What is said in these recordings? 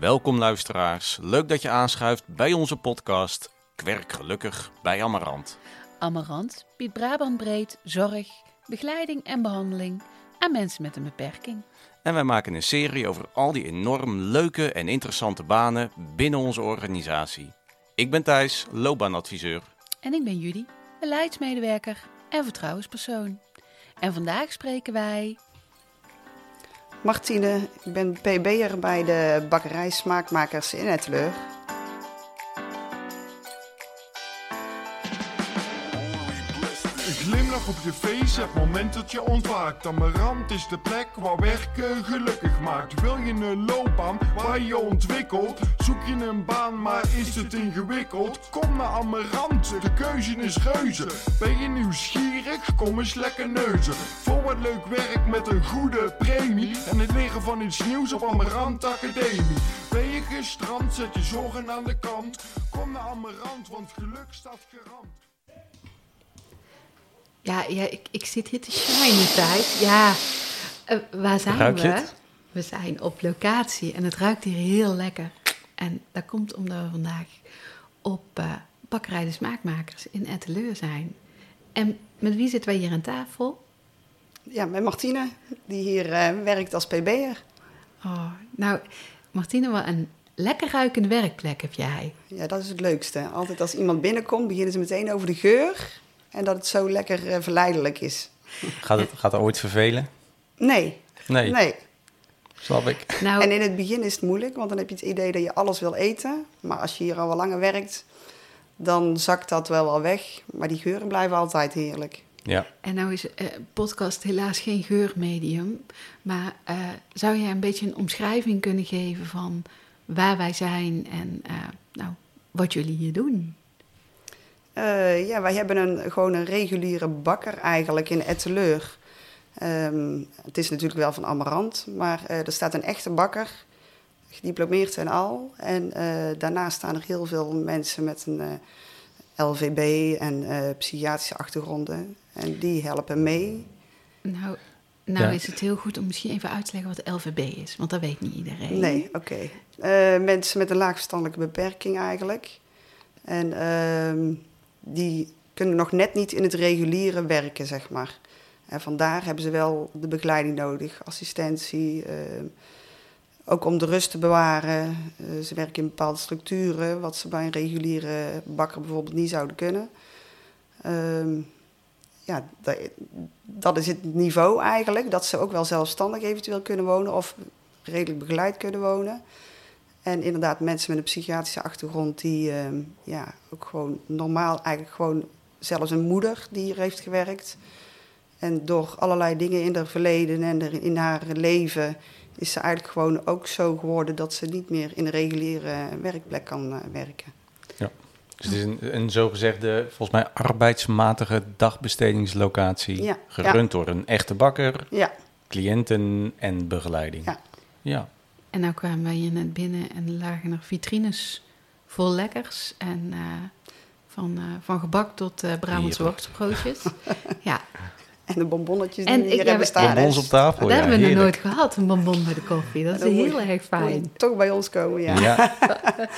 Welkom luisteraars, leuk dat je aanschuift bij onze podcast Kwerk Gelukkig bij Amarant. Amarant biedt Brabant breed zorg, begeleiding en behandeling aan mensen met een beperking. En wij maken een serie over al die enorm leuke en interessante banen binnen onze organisatie. Ik ben Thijs, loopbaanadviseur. En ik ben Judy, beleidsmedewerker en vertrouwenspersoon. En vandaag spreken wij Martine, ik ben PB'er bij de bakkerij Smaakmakers in Etteleur. Op je face, het moment dat je ontwaakt. Rand is de plek waar werken gelukkig maakt. Wil je een loopbaan waar je ontwikkelt? Zoek je een baan, maar is het ingewikkeld? Kom naar Amarant, de keuze is reuze. Ben je nieuwsgierig? Kom eens lekker neuzen. Voor wat leuk werk met een goede premie. En het leren van iets nieuws op Amarant Academie. Ben je gestrand, zet je zorgen aan de kant. Kom naar Amarant, want geluk staat gerand. Ja, ja ik, ik zit hier te shinen, Thijs. Ja, eh, waar zijn Ruik je we? het? We zijn op locatie en het ruikt hier heel lekker. En dat komt omdat we vandaag op eh bakkerij de Smaakmakers in Etteleur zijn. En met wie zitten wij hier aan tafel? Ja, met Martine, die hier eh, werkt als PB'er. Oh, nou, Martine, wat een lekker ruikende werkplek heb jij. Ja, dat is het leukste. Altijd als iemand binnenkomt, beginnen ze meteen over de geur. En dat het zo lekker eh, verleidelijk is. Gaat het gaat er ooit vervelen? Nee, Nee, nee. snap ik. Nou, En in het begin is het moeilijk, want dan heb je het idee dat je alles wil eten. Maar als je hier al wel langer werkt, dan zakt dat wel wel weg. Maar die geuren blijven altijd heerlijk. Ja, En nou is eh, podcast helaas geen geurmedium. Maar eh, zou jij een beetje een omschrijving kunnen geven van waar wij zijn en eh, nou, wat jullie hier doen? Eh, ja, wij hebben een, gewoon een reguliere bakker eigenlijk in Etteleur. Ehm, het is natuurlijk wel van Amarant, maar eh, er staat een echte bakker, gediplomeerd en al. En eh, daarnaast staan er heel veel mensen met een eh, LVB en eh, psychiatrische achtergronden. En die helpen mee. Nou, nou Ja. is het heel goed om misschien even uit te leggen wat LVB is, want dat weet niet iedereen. Nee, oké. Eh, mensen met een laagverstandelijke beperking eigenlijk. En ehm, die kunnen nog net niet in het reguliere werken, zeg maar. Vandaar hebben ze wel de begeleiding nodig, assistentie. ehm, ook om de rust te bewaren. Eh, ze werken in bepaalde structuren, wat ze bij een reguliere bakker bijvoorbeeld niet zouden kunnen. Ehm, ja, dat, dat is het niveau eigenlijk. Dat ze ook wel zelfstandig eventueel kunnen wonen of redelijk begeleid kunnen wonen. En inderdaad, mensen met een psychiatrische achtergrond, die ehm, ja, ook gewoon normaal, eigenlijk gewoon zelfs een moeder die hier heeft gewerkt. En door allerlei dingen in haar verleden en in haar leven is ze eigenlijk gewoon ook zo geworden dat ze niet meer in een reguliere werkplek kan eh, werken. dus het is een, een zogezegde, volgens mij arbeidsmatige dagbestedingslocatie. Ja, gerund door een echte bakker, Ja, cliënten en begeleiding. Ja. ja. En nou kwamen wij hier net binnen en er lagen er vitrines vol lekkers. En eh, van, eh, van gebak tot eh Brabantse worstbroodjes. ja, en de bonbonnetjes die En ik hier heb- hebben staan. Bonbons op tafel, dat ja, hebben we nog nooit gehad, een bonbon bij de koffie. Dat is heel erg fijn. Toch bij ons komen, ja. Ja.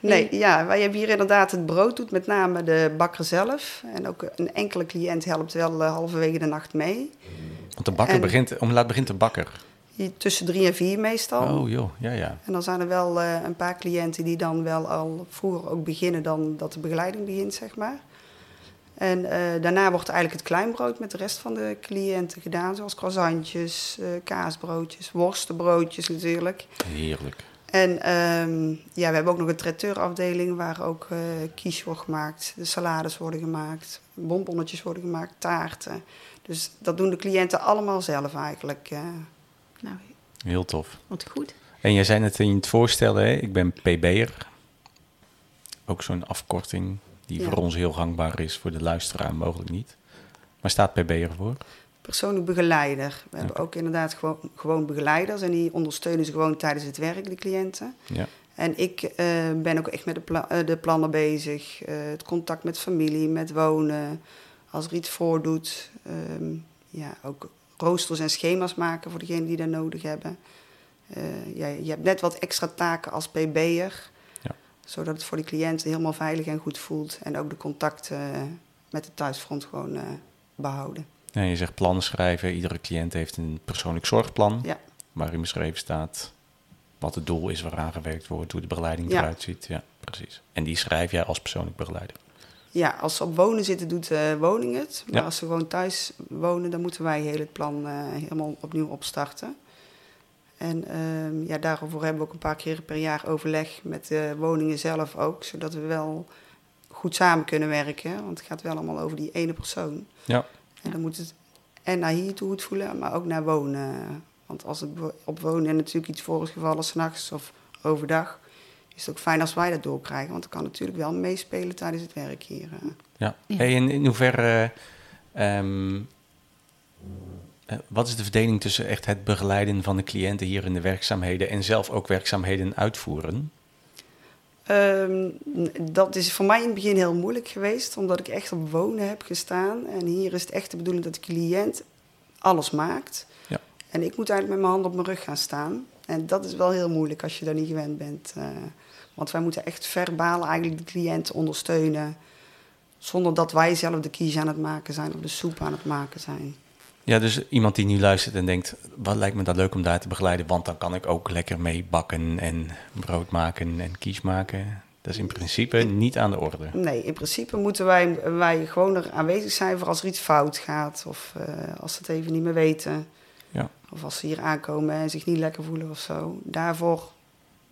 Nee, ja, wij hebben hier inderdaad het brood, doet met name de bakker zelf. En ook een enkele cliënt helpt wel halverwege de nacht mee. Want de bakker En- begint, om laat begint de bakker. Tussen drie en vier meestal. Oh joh, ja ja. En dan zijn er wel eh, een paar cliënten die dan wel al vroeger ook beginnen dan dat de begeleiding begint, zeg maar. En eh, daarna wordt eigenlijk het kleinbrood met de rest van de cliënten gedaan. Zoals croissantjes, eh, kaasbroodjes, worstenbroodjes natuurlijk. Heerlijk. En ehm, ja, we hebben ook nog een traiteurafdeling waar ook eh quiche wordt gemaakt. De salades worden gemaakt, bonbonnetjes worden gemaakt, taarten. Dus dat doen de cliënten allemaal zelf eigenlijk. Nou, Heel tof. wat goed. En jij zei het in het voorstellen, hè? ik ben PB'er. Ook zo'n afkorting die Ja. voor ons heel gangbaar is, voor de luisteraar mogelijk niet. Maar staat PB'er voor? Persoonlijk begeleider. We hebben ook inderdaad gewoon, gewoon begeleiders en die ondersteunen ze gewoon tijdens het werk, de cliënten. Ja. En ik eh, ben ook echt met de, pla- eh, de plannen bezig. eh, het contact met familie, met wonen. Als er iets voordoet. ehm, ja, ook roosters en schema's maken voor degenen die dat nodig hebben. Eh, ja, je hebt net wat extra taken als PB'er. Ja. Zodat het voor die cliënt helemaal veilig en goed voelt. En ook de contacten met het thuisfront gewoon eh, behouden. Ja, je zegt plannen schrijven. Iedere cliënt heeft een persoonlijk zorgplan. Ja. Waarin beschreven staat wat het doel is waaraan gewerkt wordt, hoe de begeleiding eruit ziet. Ja, precies. En die schrijf jij als persoonlijk begeleider. Ja, als ze op wonen zitten, doet de woning het. Maar Ja. als ze gewoon thuis wonen, dan moeten wij heel het plan eh, helemaal opnieuw opstarten. En ehm, ja, daarvoor hebben we ook een paar keer per jaar overleg met de woningen zelf ook. Zodat we wel goed samen kunnen werken. Want het gaat wel allemaal over die ene persoon. Ja. En dan moet het en naar hier toe het voelen, maar ook naar wonen. Want als het op wonen natuurlijk iets voor is gevallen, s'nachts of overdag, is het ook fijn als wij dat doorkrijgen. Want dat kan natuurlijk wel meespelen tijdens het werk hier. eh. Ja. Ja. Hey, en in hoeverre, ehm, eh, wat is de verdeling tussen echt het begeleiden van de cliënten hier in de werkzaamheden en zelf ook werkzaamheden uitvoeren? Ehm, dat is voor mij in het begin heel moeilijk geweest, omdat ik echt op wonen heb gestaan. En hier is het echt de bedoeling dat de cliënt alles maakt. Ja. En ik moet eigenlijk met mijn hand op mijn rug gaan staan. En dat is wel heel moeilijk als je daar niet gewend bent. eh, want wij moeten echt verbaal eigenlijk de cliënt ondersteunen. Zonder dat wij zelf de kies aan het maken zijn of de soep aan het maken zijn. Ja, dus iemand die nu luistert en denkt, wat lijkt me dat leuk om daar te begeleiden, want dan kan ik ook lekker mee bakken en brood maken en kies maken. Dat is in principe niet aan de orde. Nee, in principe moeten wij, wij gewoon er aanwezig zijn voor als er iets fout gaat. Of eh, als ze het even niet meer weten. Ja. Of als ze hier aankomen en zich niet lekker voelen of zo. Daarvoor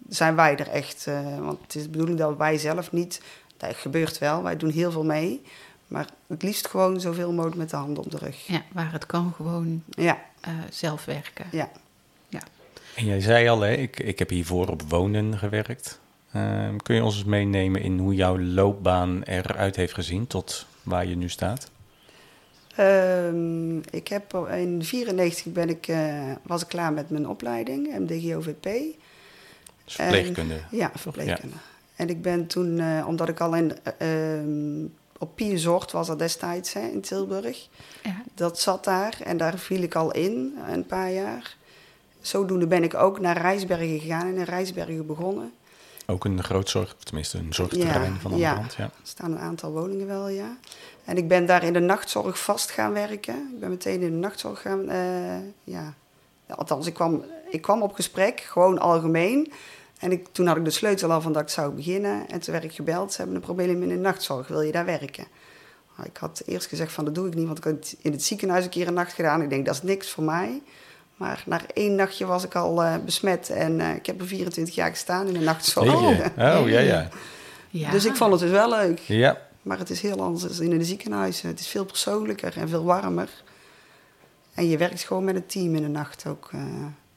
zijn wij er echt. eh, want het is de bedoeling dat wij zelf niet... Dat gebeurt wel, wij doen heel veel mee. Maar het liefst gewoon zoveel mogelijk met de handen op de rug. Ja, waar het kan gewoon Ja, eh, zelf werken. ja. En jij zei al, hè, ik, ik heb hiervoor op wonen gewerkt. Ehm, kun je ons eens meenemen in hoe jouw loopbaan eruit heeft gezien tot waar je nu staat? Ehm, ik heb in 1994 ben ik, eh, was ik klaar met mijn opleiding, MDGOVP. Dus verpleegkunde. Ja, verpleegkunde. En ik ben toen, eh, omdat ik al in, ehm, op Pierzort was dat destijds hè, in Tilburg. Ja. Dat zat daar en daar viel ik al in een paar jaar. Zodoende ben ik ook naar Rijsbergen gegaan en in Rijsbergen begonnen. Ook een groot zorg, of tenminste een zorgterrein Ja, van de ja. brand. Ja. Er staan een aantal woningen wel, ja. En ik ben daar in de nachtzorg vast gaan werken. Ik ben meteen in de nachtzorg gaan, eh, ja. Althans, ik kwam, ik kwam op gesprek, gewoon algemeen. En ik, toen had ik de sleutel al van dat ik zou beginnen. En toen werd ik gebeld, ze hebben een probleem in de nachtzorg, wil je daar werken? Nou, ik had eerst gezegd van, dat doe ik niet, want ik had het in het ziekenhuis een keer een nacht gedaan. Ik denk, dat is niks voor mij. Maar na één nachtje was ik al eh, besmet en eh, ik heb er 24 jaar gestaan in de nachtzorg. Oh, ja, ja. Ja. Dus ik vond het dus wel leuk. Ja, Maar het is heel anders dan in de ziekenhuizen. Het is veel persoonlijker en veel warmer. En je werkt gewoon met een team in de nacht ook. eh.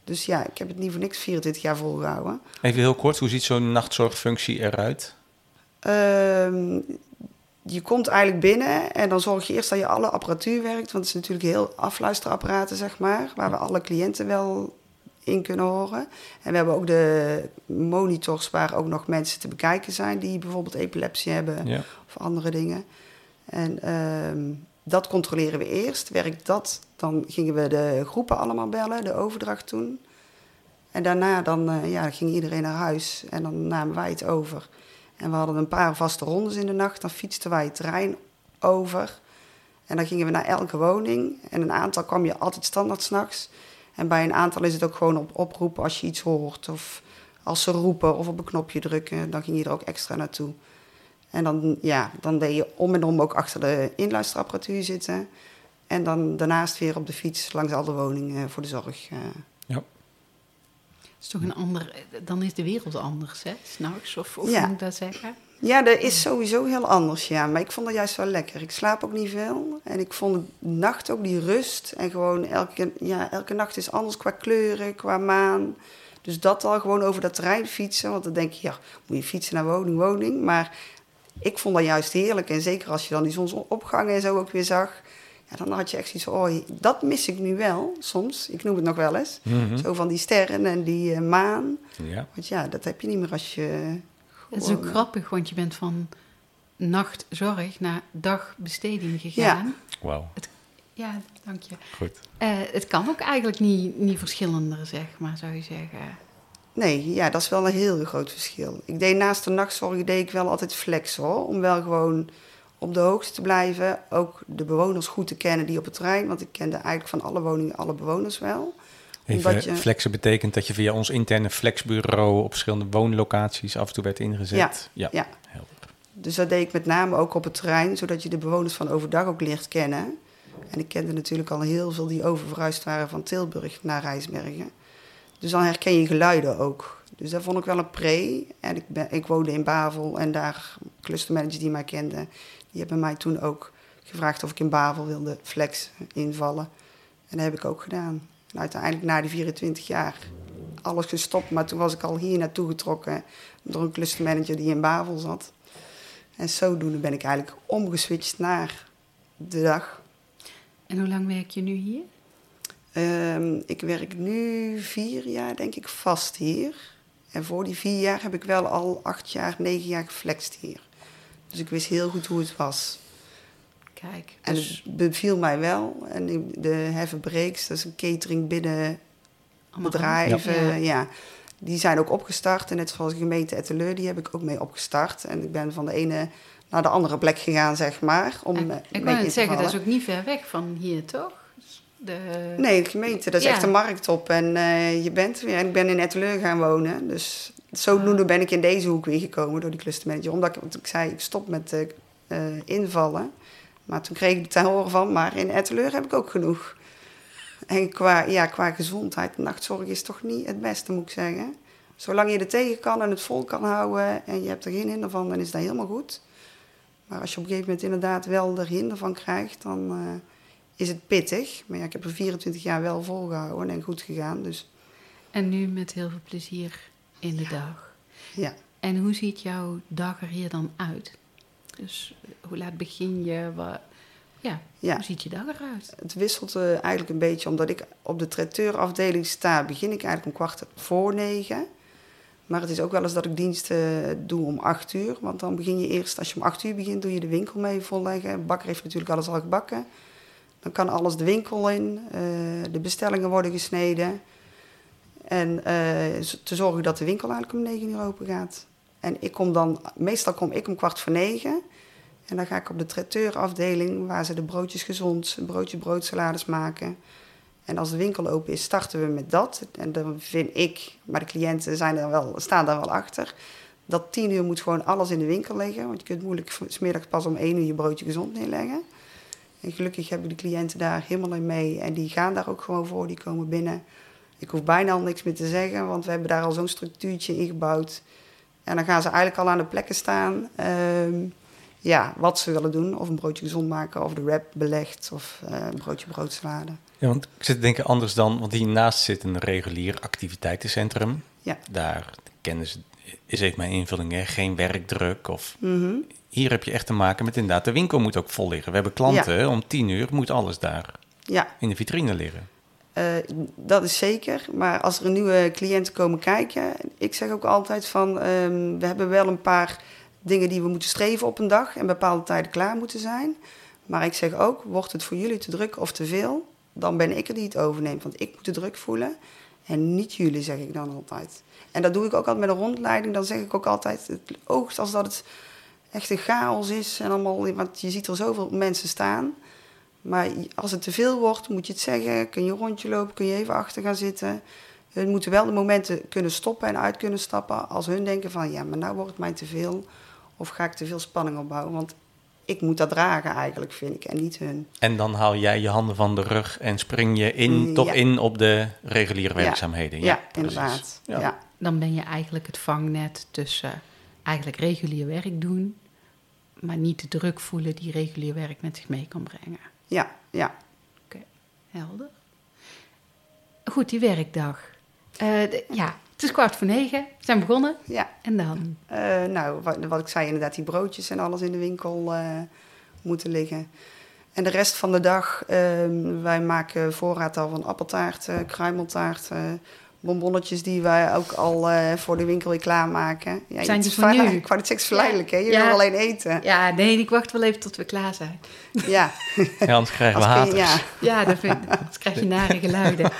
Dus ja, ik heb het niet voor niks 24 jaar volgehouden. even heel kort, hoe ziet zo'n nachtzorgfunctie eruit? Ehm, je komt eigenlijk binnen en dan zorg je eerst dat je alle apparatuur werkt. Want het is natuurlijk heel afluisterapparaten, zeg maar. Waar we alle cliënten wel in kunnen horen. En we hebben ook de monitors waar ook nog mensen te bekijken zijn... die bijvoorbeeld epilepsie hebben. Ja. of andere dingen. En ehm, dat controleren we eerst. Werkt dat, dan gingen we de groepen allemaal bellen, de overdracht doen. En daarna dan, eh, ja, ging iedereen naar huis en dan namen wij het over. En we hadden een paar vaste rondes in de nacht. Dan fietsten wij het terrein over. En dan gingen we naar elke woning. En een aantal kwam je altijd standaard s'nachts. En bij een aantal is het ook gewoon op oproep als je iets hoort. Of als ze roepen of op een knopje drukken, dan ging je er ook extra naartoe. En dan, ja, dan deed je om en om ook achter de inluisterapparatuur zitten. En dan daarnaast weer op de fiets langs al de woningen voor de zorg. eh. Ja. Is toch een ander... Dan is de wereld anders, hè? S'nachts, of hoe Ja. moet ik dat zeggen? Ja, dat is sowieso heel anders, ja. Maar ik vond dat juist wel lekker. Ik slaap ook niet veel. En ik vond de nacht ook die rust. En gewoon elke, ja, elke nacht is anders qua kleuren, qua maan. Dus dat al gewoon over dat terrein fietsen. Want dan denk je, ja, moet je fietsen naar woning, woning. Maar ik vond dat juist heerlijk. En zeker als je dan die zonsopgang en zo ook weer zag. Ja, dan had je echt zoiets van, oh, dat mis ik nu wel soms. Ik noem het nog wel eens. Mhm. Zo van die sterren en die eh, maan. ja. Want ja, dat heb je niet meer als je... Het is ook gewoon- grappig, want je bent van nachtzorg naar dagbesteding gegaan. Wauw. Ja, dank je. Goed. Eh, het kan ook eigenlijk niet, niet verschillender, zeg maar, zou je zeggen. Nee, ja, dat is wel een heel groot verschil. Ik deed naast de nachtzorg deed ik wel altijd flex hoor. Om wel gewoon op de hoogte te blijven. Ook de bewoners goed te kennen die op het terrein. Want ik kende eigenlijk van alle woningen alle bewoners wel. Even je- flexen betekent dat je via ons interne flexbureau op verschillende woonlocaties af en toe werd ingezet. Ja, ja. Dus dat deed ik met name ook op het terrein. Zodat je de bewoners van overdag ook leert kennen. En ik kende natuurlijk al heel veel die oververhuisd waren van Tilburg naar Rijsbergen. Dus dan herken je geluiden ook. Dus dat vond ik wel een pre. En ik, ben, ik woonde in Bavel en daar clustermanagers die mij kenden... die hebben mij toen ook gevraagd of ik in Bavel wilde flex invallen. En dat heb ik ook gedaan. Uiteindelijk na die 24 jaar alles gestopt. Maar toen was ik al hier naartoe getrokken door een clustermanager die in Bavel zat. En zodoende ben ik eigenlijk omgeswitcht naar de dag. En hoe lang werk je nu hier? Ehm, ik werk nu vier jaar, denk ik, vast hier. En voor die vier jaar heb ik wel al acht jaar, negen jaar geflext hier. Dus ik wist heel goed hoe het was. Kijk, En dus het beviel mij wel. En de Heaven Breaks, dat is een catering binnen allemaal bedrijven. Ja. Ja. Die zijn ook opgestart. En net zoals de gemeente Etteleur, die heb ik ook mee opgestart. En ik ben van de ene naar de andere plek gegaan, zeg maar. Om Ik, ik wou net zeggen, dat is ook niet ver weg van hier, toch? De... Nee, de gemeente, dat is Ja. echt een markt op. En eh, je bent weer. Ik ben in Etteleur gaan wonen. Dus zodoende ben ik in deze hoek weer gekomen door die clustermanager. Omdat ik, zei, ik stop met eh, eh, invallen. Maar toen kreeg ik te horen van, maar in Etteleur heb ik ook genoeg. En qua, ja, qua gezondheid, nachtzorg is toch niet het beste, moet ik zeggen. Zolang je er tegen kan en het vol kan houden en je hebt er geen hinder van, dan is dat helemaal goed. Maar als je op een gegeven moment inderdaad wel er hinder van krijgt, dan is het pittig. Maar ja, ik heb er 24 jaar wel volgehouden en goed gegaan. Dus En nu met heel veel plezier in de dag. ja. En hoe ziet jouw dag er hier dan uit? Dus hoe laat begin je? Wa- ja, Ja. hoe ziet je dag eruit? Het wisselt eh, eigenlijk een beetje, omdat ik op de traiteurafdeling sta, begin ik eigenlijk om kwart voor negen. Maar het is ook wel eens dat ik diensten doe om acht uur. Want dan begin je eerst, als je om acht uur begint, doe je de winkel mee volleggen. Bakker heeft natuurlijk alles al gebakken. Dan kan alles de winkel in. eh, de bestellingen worden gesneden. En eh, te zorgen dat de winkel eigenlijk om negen uur open gaat. En ik kom dan, meestal kom ik om kwart voor negen. En dan ga ik op de traiteurafdeling, waar ze de broodjes gezond, broodje broodsalades maken. En als de winkel open is, starten we met dat. En dan vind ik, maar de cliënten zijn er wel, staan daar wel achter, dat tien uur moet gewoon alles in de winkel liggen. Want je kunt moeilijk v- 's middags pas om één uur je broodje gezond neerleggen. En gelukkig hebben de cliënten daar helemaal in mee. En die gaan daar ook gewoon voor, die komen binnen. Ik hoef bijna al niks meer te zeggen, want we hebben daar al zo'n structuurtje in gebouwd. En dan gaan ze eigenlijk al aan de plekken staan. ehm, ja, wat ze willen doen. Of een broodje gezond maken, of de wrap belegd, of eh, een broodje broodsalade. Ja, want ik zit te denken anders dan, want hiernaast zit een regulier activiteitencentrum. Ja. Daar kennen ze, is even mijn invulling, hè, geen werkdruk. Of Mhm. Hier heb je echt te maken met inderdaad, de winkel moet ook vol liggen. We hebben klanten, om tien uur moet alles daar Ja, in de vitrine liggen. Eh, dat is zeker. Maar als er een nieuwe cliënten komen kijken, ik zeg ook altijd van, ehm, we hebben wel een paar dingen die we moeten streven op een dag en bepaalde tijden klaar moeten zijn. Maar ik zeg ook, wordt het voor jullie te druk of te veel, dan ben ik er die het overneemt. Want ik moet de druk voelen en niet jullie, zeg ik dan altijd. En dat doe ik ook altijd met een rondleiding. Dan zeg ik ook altijd, het oogt als dat het echt een chaos is. En allemaal, want je ziet er zoveel mensen staan. Maar als het te veel wordt, moet je het zeggen. Kun je een rondje lopen, kun je even achter gaan zitten. Hun moeten wel de momenten kunnen stoppen en uit kunnen stappen. Als hun denken van, ja, maar nou wordt het mij te veel. Of ga ik te veel spanning opbouwen. Want ik moet dat dragen eigenlijk, vind ik. En niet hun. En dan haal jij je handen van de rug en spring je in, Mm, toch in op de reguliere werkzaamheden. Ja, precies. inderdaad. Ja. Ja. Dan ben je eigenlijk het vangnet tussen eigenlijk regulier werk doen, maar niet de druk voelen die regulier werk met zich mee kan brengen. ja, ja. Oké, helder. Goed, die werkdag. Eh, de- ja, het is kwart voor negen, we zijn begonnen. ja. En dan? Eh, nou, wat, wat ik zei, inderdaad, die broodjes en alles in de winkel eh, moeten liggen. En de rest van de dag, ehm, wij maken voorraad al van appeltaart, kruimeltaart, bonbonnetjes die wij ook al eh, voor de winkel weer klaarmaken. Ja, Zijn het die is van nu? Ik wou het hè? Je Ja. wil alleen eten. Ja, nee, ik wacht wel even tot we klaar zijn. Ja. Ja, anders krijgen we haters. ja. Ja, dan, vind, dan krijg je nare geluiden.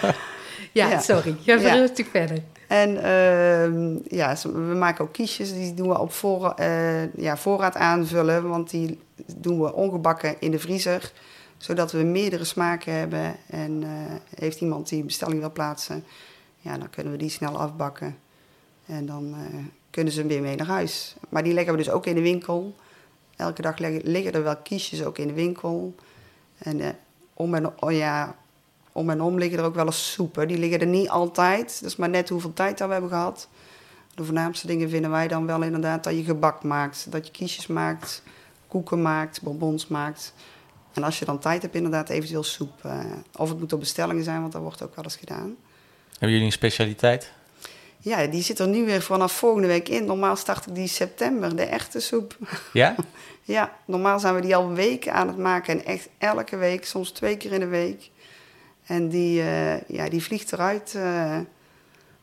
Ja, Ja. sorry. Ga Ja. rustig verder. En ehm, ja, we maken ook kiesjes. Die doen we op voor, eh, ja, voorraad aanvullen. Want die doen we ongebakken in de vriezer. Zodat we meerdere smaken hebben. En eh, heeft iemand die een bestelling wil plaatsen... Ja, dan kunnen we die snel afbakken. En dan eh, kunnen ze weer mee naar huis. Maar die leggen we dus ook in de winkel. Elke dag liggen er wel kiesjes ook in de winkel. En eh, om en oh ja, om en om liggen er ook wel eens soepen. Die liggen er niet altijd. Dat is maar net hoeveel tijd dat we hebben gehad. De voornaamste dingen vinden wij dan wel inderdaad dat je gebak maakt. Dat je kiesjes maakt, koeken maakt, bonbons maakt. En als je dan tijd hebt, inderdaad eventueel soep. eh, of het moet op bestellingen zijn, want dat wordt ook wel eens gedaan. Hebben jullie een specialiteit? Ja, die zit er nu weer vanaf volgende week in. Normaal start ik die september, de echte soep. Ja? Ja, normaal zijn we die al weken aan het maken. En echt elke week, soms twee keer in de week. En die, eh, ja, die vliegt eruit. eh. we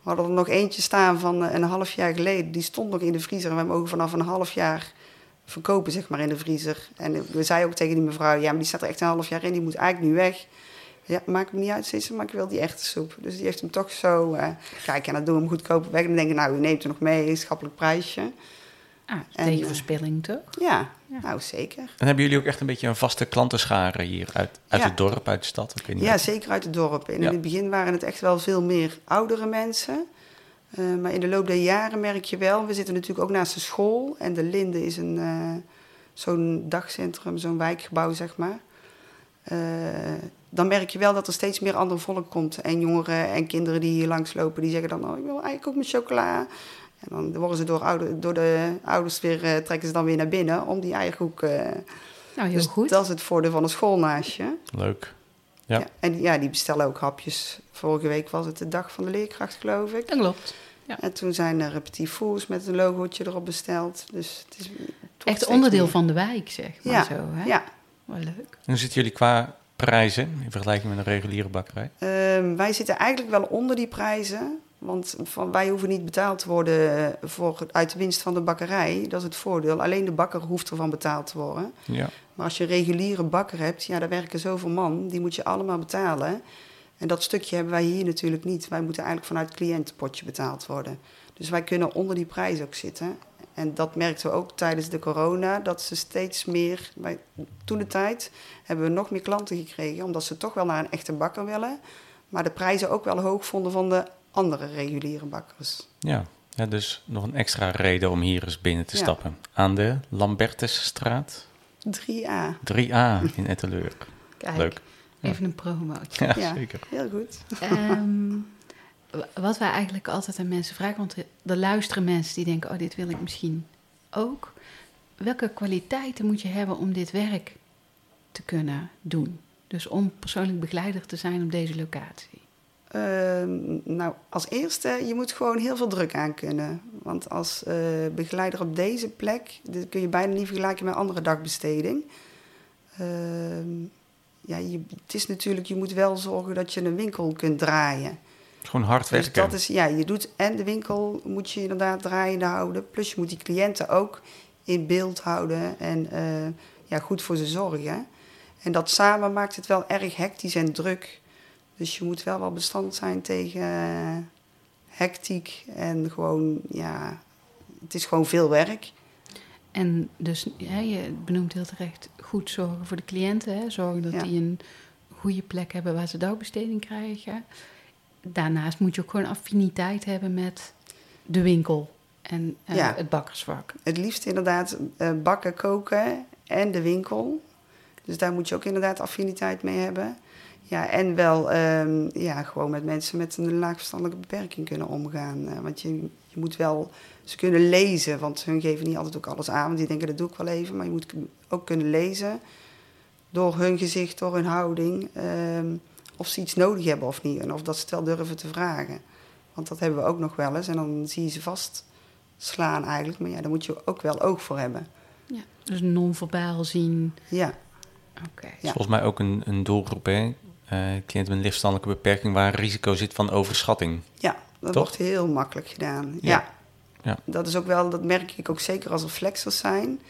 hadden er nog eentje staan van eh, een half jaar geleden. Die stond nog in de vriezer. En we ook vanaf een half jaar verkopen, zeg maar, in de vriezer. En we zeiden ook tegen die mevrouw... ja, maar die staat er echt een half jaar in. Die moet eigenlijk nu weg. Ja, maakt me niet uit, zei ze, maar ik wil die echte soep. Dus die heeft hem toch zo... eh kijk, en dan doen we hem goedkoper weg. En dan denk ik, nou, u neemt er nog mee, schappelijk prijsje. Ah, En, tegen eh, verspilling toch? Ja, Ja. nou, zeker. En hebben jullie ook echt een beetje een vaste klantenschare hier uit, uit Ja. het dorp, uit de stad? Ik weet niet Ja, uit- zeker uit het dorp. En Ja. in het begin waren het echt wel veel meer oudere mensen. Eh, maar in de loop der jaren merk je wel, we zitten natuurlijk ook naast de school. En de Linde is een, eh, zo'n dagcentrum, zo'n wijkgebouw, zeg maar. Eh, dan merk je wel dat er steeds meer ander volk komt. En jongeren en kinderen die hier langslopen, die zeggen dan... Oh, ik wil eigenlijk ook mijn chocola. En dan worden ze door, ouder, door de ouders weer, eh, trekken ze dan weer naar binnen om die eierkoek... eh Nou, heel dus goed. dat is het voordeel van een schoolnaasje. Leuk. Ja. Ja. en ja, die bestellen ook hapjes. Vorige week was het de dag van de leerkracht, geloof ik. Dat klopt. Ja. En toen zijn er petit fours met een logootje erop besteld. Dus het is het Echt onderdeel meer. van de wijk, zeg maar Ja, zo. Hè? Ja. Wel leuk. Hoe zitten jullie qua prijzen in vergelijking met een reguliere bakkerij? Ehm, wij zitten eigenlijk wel onder die prijzen. Want van, wij hoeven niet betaald te worden voor, uit de winst van de bakkerij. Dat is het voordeel. Alleen de bakker hoeft ervan betaald te worden. Ja. Maar als je een reguliere bakker hebt, ja, daar werken zoveel man. Die moet je allemaal betalen. En dat stukje hebben wij hier natuurlijk niet. Wij moeten eigenlijk vanuit het cliëntenpotje betaald worden. Dus wij kunnen onder die prijs ook zitten. En dat merkten we ook tijdens de corona, dat ze steeds meer... Bij, toen de tijd hebben we nog meer klanten gekregen... omdat ze toch wel naar een echte bakker willen... maar de prijzen ook wel hoog vonden van de andere reguliere bakkers. Ja. ja, dus nog een extra reden om hier eens binnen te Ja. stappen. Aan de Lambertusstraat 3A. 3A in Etteleur. Kijk, Leuk. even een promo. Ja, Ja. zeker. Heel goed. Ehm, w- wat wij eigenlijk altijd aan mensen vragen, want er- er luisteren mensen die denken, oh, dit wil ik misschien ook. Welke kwaliteiten moet je hebben om dit werk te kunnen doen? Dus om persoonlijk begeleider te zijn op deze locatie. Ehm, nou, als eerste, je moet gewoon heel veel druk aan kunnen. Want als eh, begeleider op deze plek, dit kun je bijna niet vergelijken met andere dagbesteding. Ehm, ja, je, het is natuurlijk, je moet wel zorgen dat je een winkel kunt draaien. Gewoon hard Dus werken. dat is, ja, je doet en de winkel moet je inderdaad draaiende houden. Plus je moet die cliënten ook in beeld houden en eh, ja, goed voor ze zorgen. En dat samen maakt het wel erg hectisch en druk. Dus je moet wel wel bestand zijn tegen eh, hectiek en gewoon, ja, het is gewoon veel werk. En dus, ja, je benoemt heel terecht, goed zorgen voor de cliënten. Hè? Zorgen dat Ja. die een goede plek hebben waar ze dagbesteding krijgen. Daarnaast moet je ook gewoon affiniteit hebben met de winkel en eh, Ja. het bakkersvak. Het liefst inderdaad eh, bakken, koken en de winkel. Dus daar moet je ook inderdaad affiniteit mee hebben. Ja, en wel ehm, ja, gewoon met mensen met een laagverstandelijke beperking kunnen omgaan. Eh, want je, je moet wel ze kunnen lezen, want hun geven niet altijd ook alles aan. Want die denken, dat doe ik wel even. Maar je moet ook kunnen lezen door hun gezicht, door hun houding... ehm, of ze iets nodig hebben of niet. En of dat ze het wel durven te vragen. Want dat hebben we ook nog wel eens. En dan zie je ze vast slaan eigenlijk. Maar ja, daar moet je ook wel oog voor hebben. Ja. Dus non-verbaal zien. Ja, Oké. Ja. Volgens mij ook een, een doelgroep, hè? Eh cliënten met een lichtverstandelijke beperking waar risico zit van overschatting. ja, Dat Toch? wordt heel makkelijk gedaan. Ja. Ja. Ja. Dat is ook wel, dat merk ik ook zeker als er flexers zijn.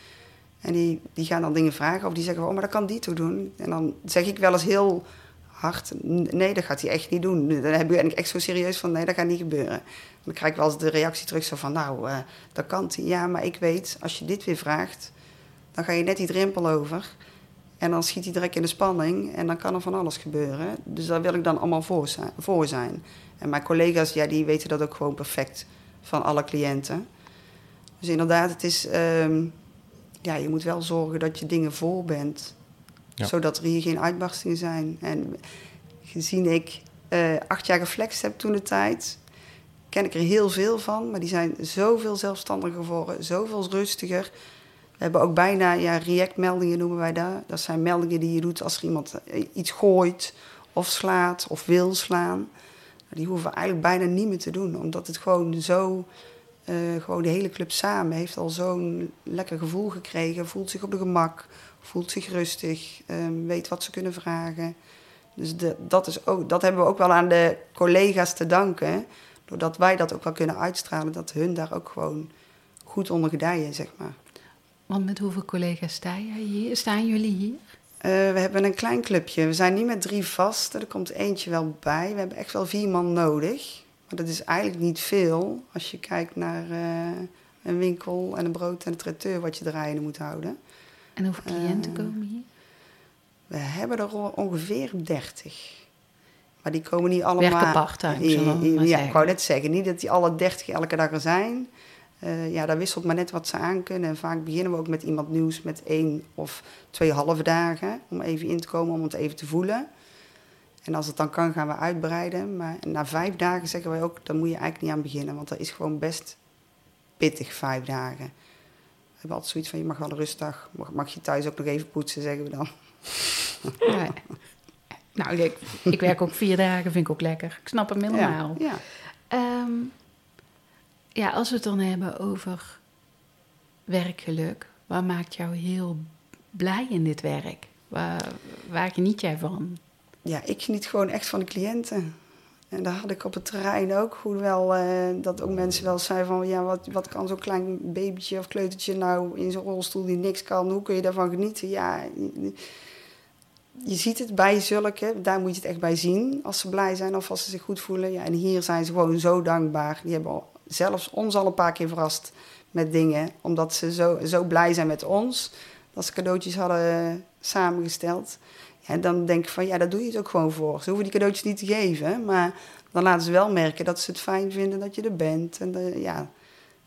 En die, die gaan dan dingen vragen of die zeggen, oh, maar dat kan die toe doen. En dan zeg ik wel eens heel hard, "N- nee, dat gaat hij echt niet doen. Dan heb ik echt zo serieus van, nee, dat gaat niet gebeuren. Dan krijg ik wel eens de reactie terug zo van, nou, eh, dat kan hij. Ja, maar ik weet, als je dit weer vraagt, dan ga je net die drempel over. En dan schiet hij direct in de spanning en dan kan er van alles gebeuren. Dus daar wil ik dan allemaal voor zijn. Voor zijn. En mijn collega's, ja, die weten dat ook gewoon perfect van alle cliënten. Dus inderdaad, het is, ehm, ja, je moet wel zorgen dat je dingen voor bent. Zodat er hier geen uitbarstingen zijn. En gezien ik eh, acht jaar geflext heb toen de tijd, ken ik er heel veel van. Maar die zijn zoveel zelfstandiger geworden, zoveel rustiger. We hebben ook bijna, ja, react-meldingen noemen wij dat. Dat zijn meldingen die je doet als er iemand eh, iets gooit of slaat of wil slaan. Die hoeven we eigenlijk bijna niet meer te doen, omdat het gewoon zo, eh, gewoon de hele club samen heeft al zo'n lekker gevoel gekregen. Voelt zich op de gemak, voelt zich rustig, ehm, weet wat ze kunnen vragen. Dus de, dat, is ook, dat hebben we ook wel aan de collega's te danken. Doordat wij dat ook wel kunnen uitstralen, dat hun daar ook gewoon goed onder gedijen, zeg maar. Want met hoeveel collega's sta hier? staan jullie hier? Eh, we hebben een klein clubje. We zijn niet met drie vasten. Er komt eentje wel bij. We hebben echt wel vier man nodig. Maar dat is eigenlijk niet veel als je kijkt naar eh, een winkel en een brood en een traiteur wat je draaiende moet houden. En hoeveel cliënten Eh, komen hier? We hebben er ongeveer 30. Maar die komen niet allemaal... Werken part-time, Ja, zeggen. ik wou net zeggen. Niet dat die alle 30 elke dag er zijn. Eh, ja, daar wisselt maar net wat ze aan kunnen. En vaak beginnen we ook met iemand nieuws met één of twee halve dagen. Om even in te komen, om het even te voelen. En als het dan kan, gaan we uitbreiden. Maar na vijf dagen zeggen wij ook, daar moet je eigenlijk niet aan beginnen. Want dat is gewoon best pittig, vijf dagen. We hebben altijd zoiets van, je mag wel een rustdag. Mag, mag je thuis ook nog even poetsen, zeggen we dan. Ja. Nou, ik, ik werk ook vier dagen, vind ik ook lekker. Ik snap hem helemaal. Ja, ja. Ehm, ja, als we het dan hebben over werkgeluk, wat maakt jou heel blij in dit werk? Waar, waar geniet jij van? Ja, ik geniet gewoon echt van de cliënten. En daar had ik op het terrein ook. Hoewel eh, dat ook mensen wel zeiden van... ja, wat, wat kan zo'n klein babytje of kleutertje nou in zo'n rolstoel die niks kan? Hoe kun je daarvan genieten? Ja, je, je ziet het bij zulke. Daar moet je het echt bij zien. Als ze blij zijn of als ze zich goed voelen. Ja, en hier zijn ze gewoon zo dankbaar. Die hebben al- zelfs ons al een paar keer verrast met dingen. Omdat ze zo, zo blij zijn met ons. Dat ze cadeautjes hadden eh, samengesteld. Ja, dan denk ik van, ja, daar doe je het ook gewoon voor. Ze hoeven die cadeautjes niet te geven, maar dan laten ze wel merken dat ze het fijn vinden dat je er bent. En ja,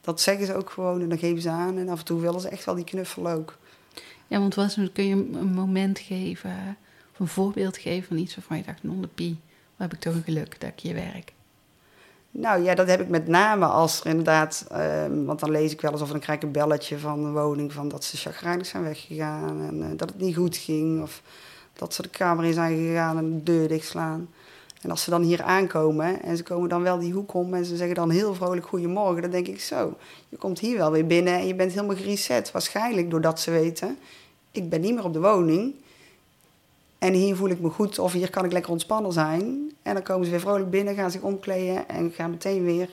dat zeggen ze ook gewoon en dan geven ze aan. En af en toe willen ze echt wel die knuffel ook. Ja, want was, kun je een moment geven, of een voorbeeld geven van iets waarvan je dacht, non de pie, wat heb ik toch een geluk dat ik hier werk. Nou ja, dat heb ik met name als er inderdaad, ehm, want dan lees ik wel eens of dan krijg ik een belletje van de woning van dat ze chagrijnig zijn weggegaan en eh, dat het niet goed ging. Of dat ze de kamer in zijn gegaan en de deur dichtslaan. En als ze dan hier aankomen en ze komen dan wel die hoek om en ze zeggen dan heel vrolijk goedemorgen, dan denk ik zo, je komt hier wel weer binnen en je bent helemaal gereset. Waarschijnlijk doordat ze weten, ik ben niet meer op de woning. En hier voel ik me goed of hier kan ik lekker ontspannen zijn. En dan komen ze weer vrolijk binnen, gaan zich omkleden en gaan meteen weer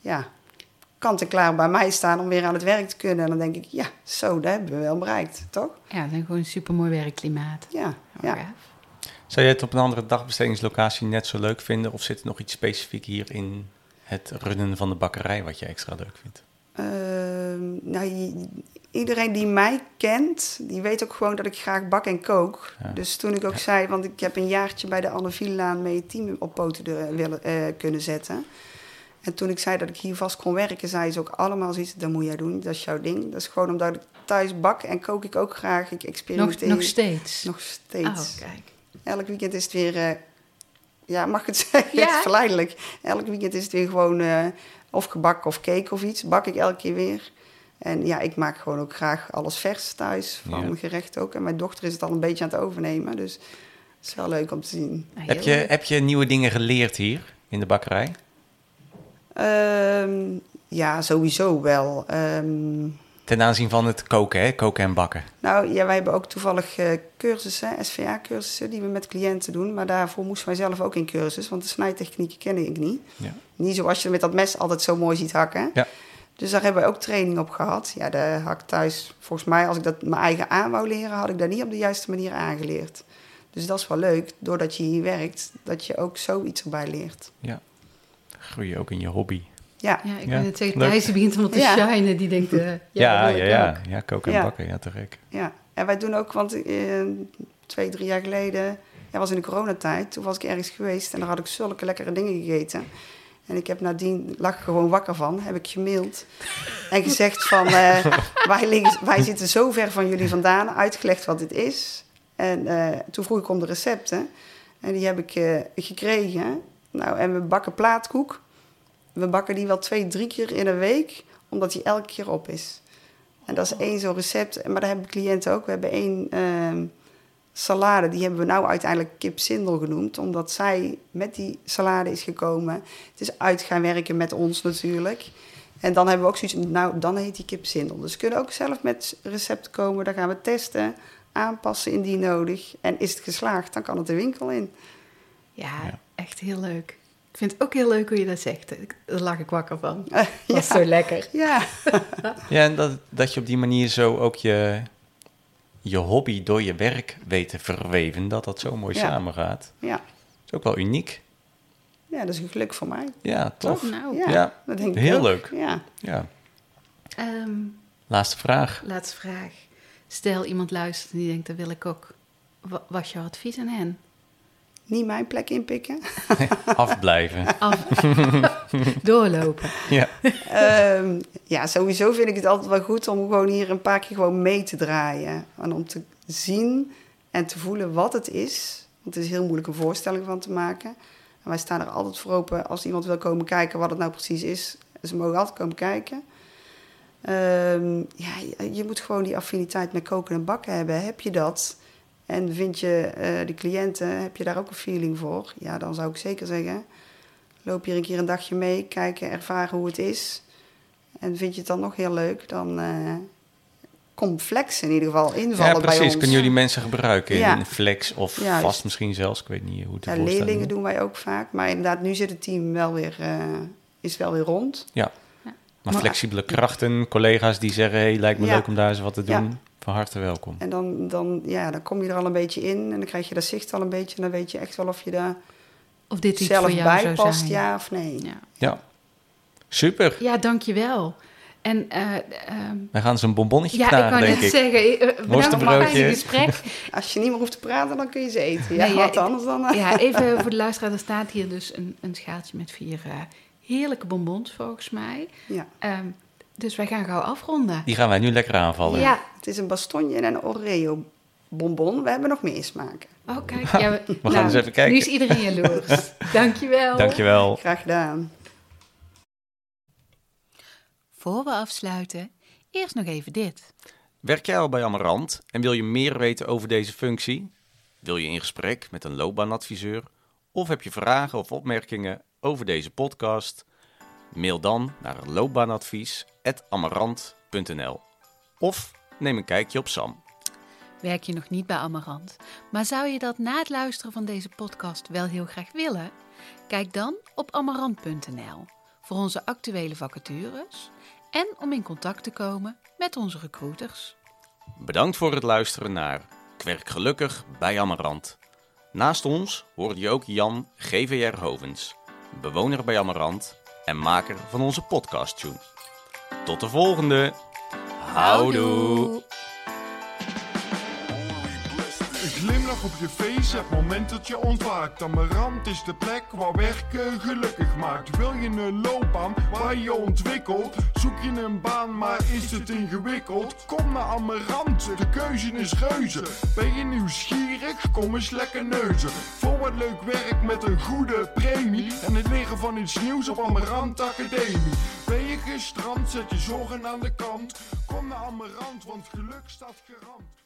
ja, kant en klaar bij mij staan om weer aan het werk te kunnen. En dan denk ik, ja, zo, dat hebben we wel bereikt, toch? Ja, dat is gewoon een supermooi werkklimaat. Ja, Ja. ja. Zou jij het op een andere dagbestedingslocatie net zo leuk vinden? Of zit er nog iets specifiek hier in het runnen van de bakkerij wat je extra leuk vindt? Ehm, nou, iedereen die mij kent, die weet ook gewoon dat ik graag bak en kook. Ja. Dus toen ik ook zei, want ik heb een jaartje bij de Anne Villaan mee het team op poten de- willen, eh, kunnen zetten. En toen ik zei dat ik hier vast kon werken, zei ze ook allemaal zoiets, dat moet jij doen, dat is jouw ding. Dat is gewoon omdat ik thuis bak en kook ik ook graag. Ik Nog, experimenteer. nog steeds. Nog steeds. Oh, kijk. Elk weekend is het weer, eh, ja, mag ik het zeggen? Ja. Het is verleidelijk. Elk weekend is het weer gewoon eh, of gebak of cake of iets. Bak ik elke keer weer. En ja, ik maak gewoon ook graag alles vers thuis, van Ja. gerecht ook. En mijn dochter is het al een beetje aan het overnemen, dus het is wel leuk om te zien. Heb je, leuk. heb je nieuwe dingen geleerd hier in de bakkerij? Ehm, ja, sowieso wel. Ehm, Ten aanzien van het koken, hè? Koken en bakken. Nou ja, wij hebben ook toevallig eh, cursussen, SVA-cursussen, die we met cliënten doen. Maar daarvoor moesten wij zelf ook in cursus, want de snijtechnieken ken ik niet. Ja. Niet zoals je met dat mes altijd zo mooi ziet hakken. Ja. Dus daar hebben we ook training op gehad. Ja, had ik thuis, volgens mij, als ik dat mijn eigen aan wou leren, had ik daar niet op de juiste manier aangeleerd. Dus dat is wel leuk, doordat je hier werkt, dat je ook zoiets erbij leert. Groei je ook in je hobby. Ja, Ja, ik Ja, wil het. Thijs die begint om te Ja. shinen. Die denkt, eh, ja, Ja, dat ja, ja. koken en Ja. bakken. Ja, te gek. ja. En wij doen ook, want eh, twee, drie jaar geleden, ja, was in de coronatijd, toen was ik ergens geweest en daar had ik zulke lekkere dingen gegeten. En ik heb nadien, lag ik gewoon wakker van, heb ik gemaild en gezegd van, eh, wij, liggen, wij zitten zo ver van jullie vandaan, uitgelegd wat dit is. En eh, toen vroeg ik om de recepten en die heb ik eh, gekregen. Nou, en we bakken plaatkoek. We bakken die wel twee, drie keer in een week, omdat die elke keer op is. En dat is één zo'n recept. Maar daar hebben cliënten ook. We hebben één ehm, salade. Die hebben we nou uiteindelijk kipsindel genoemd. Omdat zij met die salade is gekomen. Het is uit gaan werken met ons natuurlijk. En dan hebben we ook zoiets... Nou, dan heet die kipsindel. Dus we kunnen ook zelf met recepten komen. Dan gaan we testen, aanpassen indien nodig. En is het geslaagd, dan kan het de winkel in. Ja, Ja. Echt heel leuk. Ik vind het ook heel leuk hoe je dat zegt. Daar lag ik wakker van. Dat ja. is zo lekker. Ja. Ja, en dat, dat je op die manier zo ook je, je hobby door je werk weet te verweven. Dat dat zo mooi Ja. samengaat. ja. is ook wel uniek. Ja, dat is een geluk voor mij. Ja, tof. Nou, Ja, Ja, dat denk ik heel ook. leuk. Ja. Ja. ehm, Laatste vraag. laatste vraag. Stel iemand luistert en die denkt, dat wil ik ook. Wa- Was jouw advies aan hen? Niet mijn plek inpikken. Afblijven. Af. Doorlopen. Ja. Ehm, ja, sowieso vind ik het altijd wel goed om gewoon hier een paar keer gewoon mee te draaien. En om te zien en te voelen wat het is. Want het is heel moeilijk een voorstelling van te maken. En wij staan er altijd voor open als iemand wil komen kijken wat het nou precies is. Ze mogen altijd komen kijken. Ehm, ja, je, je moet gewoon die affiniteit met koken en bakken hebben. Heb je dat? En vind je eh, de cliënten, heb je daar ook een feeling voor? Ja, dan zou ik zeker zeggen, loop hier een keer een dagje mee, kijken, ervaren hoe het is. En vind je het dan nog heel leuk, dan eh kom Flex in ieder geval invallen ja, bij precies. ons. Kunnen jullie mensen gebruiken Ja. in flex of vast misschien zelfs? Ik weet niet hoe het Ja, leerlingen doen wij ook vaak. Maar inderdaad, nu zit het team wel weer, eh, is wel weer rond. Ja. Ja. Maar flexibele krachten, collega's die zeggen... hey, lijkt me Ja. leuk om daar eens wat te Ja. doen. Van harte welkom. En dan, dan, ja, dan kom je er al een beetje in en dan krijg je dat zicht al een beetje. En dan weet je echt wel of je daar Of dit iets zelf voor jou bij zou past, zijn. ja of nee. Ja, Ja. Super. ja dankjewel. En eh, ehm, Dan gaan ze een bonbonnetje ja, ik knagen, denk net ik. zeggen, eh, bedankt voor het gesprek. Als je niet meer hoeft te praten, dan kun je ze eten. Ja, Nee, ja, wat ik- anders dan... eh, Ja, even voor de luisteraar, er staat hier dus een, een schaaltje met vier eh, heerlijke bonbons volgens mij. ja. Ehm, dus wij gaan gauw afronden. Die gaan wij nu lekker aanvallen. Ja, Het is een bastonje en een Oreo bonbon. We hebben nog meer smaken. oh kijk. Ja, we We gaan eens even kijken. Nu is iedereen jaloers. Dankjewel. Dankjewel. Graag gedaan. Voor we afsluiten, eerst nog even dit. Werk jij al bij Amarant en wil je meer weten over deze functie? Wil je in gesprek met een loopbaanadviseur? Of heb je vragen of opmerkingen over deze podcast? Mail dan naar loopbaanadvies.amarant.nl Of neem een kijkje op Sam. Werk je nog niet bij Amarant, maar zou je dat na het luisteren van deze podcast wel heel graag willen? Kijk dan op amarant.nl voor onze actuele vacatures en om in contact te komen met onze recruiters. Bedankt voor het luisteren naar Kwerk Gelukkig bij Amarant. Naast ons hoorde je ook Jan GVR Hovens, bewoner bij Amarant en maker van onze podcast tune. Tot de volgende. Houdoe. Op je face, het moment dat je ontwaakt. Amarant is de plek waar werken gelukkig maakt. Wil je een loopbaan waar je ontwikkelt? Zoek je een baan, maar is het ingewikkeld? Kom naar Amarant, de keuze is reuze. Ben je nieuwsgierig? Kom eens lekker neuzen. Voor wat leuk werk met een goede premie. En het leren van iets nieuws op Amarant Academie. Ben je gestrand, zet je zorgen aan de kant. Kom naar Amarant, want geluk staat garant.